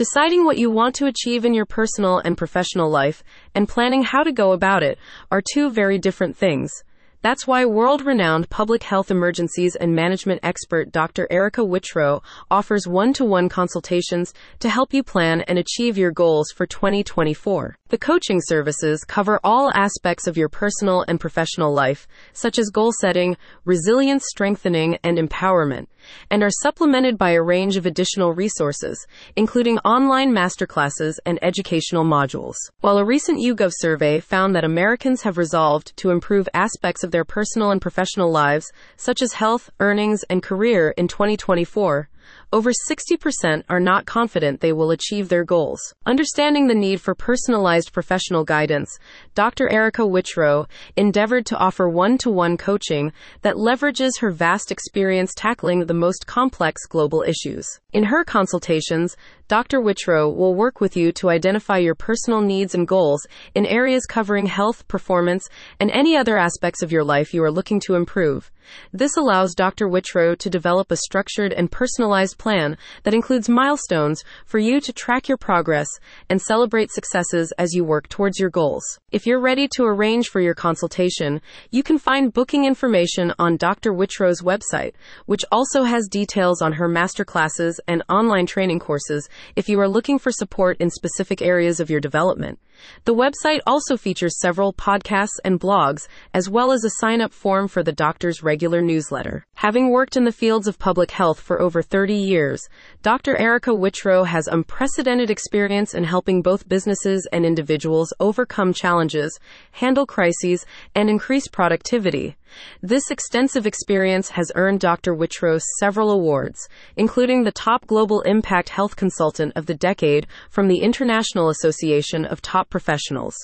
Deciding what you want to achieve in your personal and professional life and planning how to go about it are two very different things. That's why world renowned public health emergencies and management expert Dr. Erika Wichro offers one to one consultations to help you plan and achieve your goals for 2024. The coaching services cover all aspects of your personal and professional life, such as goal setting, resilience strengthening, and empowerment, and are supplemented by a range of additional resources, including online masterclasses and educational modules. While a recent YouGov survey found that Americans have resolved to improve aspects of their personal and professional lives, such as health, earnings, and career in 2024, over 60% are not confident they will achieve their goals. Understanding the need for personalized professional guidance, Dr. Erika Wichro endeavored to offer one to one coaching that leverages her vast experience tackling the most complex global issues. In her consultations, Dr. Wichro will work with you to identify your personal needs and goals in areas covering health, performance, and any other aspects of your life you are looking to improve. This allows Dr. Wichro to develop a structured and personalized plan that includes milestones for you to track your progress and celebrate successes as you work towards your goals. If you're ready to arrange for your consultation, you can find booking information on Dr. Wichro's website, which also has details on her masterclasses and online training courses if you are looking for support in specific areas of your development. The website also features several podcasts and blogs, as well as a sign up form for the doctor's regular newsletter. Having worked in the fields of public health for over 30 years, Dr. Erika Wichro has unprecedented experience in helping both businesses and individuals overcome challenges, handle crises, and increase productivity. This extensive experience has earned Dr. Wichro several awards, including the Top Global Impact Health Consultant of the Decade from the International Association of Top Professionals.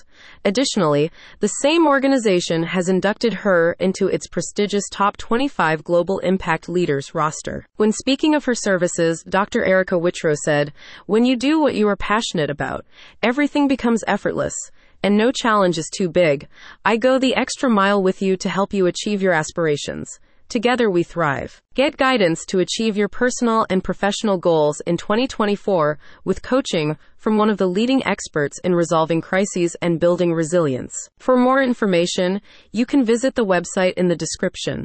Additionally, the same organization has inducted her into its prestigious Top 25 Global Impact Leaders roster. When speaking of her services, Dr. Erika Wichro said, When you do what you are passionate about, everything becomes effortless and no challenge is too big. I go the extra mile with you to help you achieve your aspirations. Together we thrive. Get guidance to achieve your personal and professional goals in 2024 with coaching from one of the leading experts in resolving crises and building resilience. For more information, you can visit the website in the description.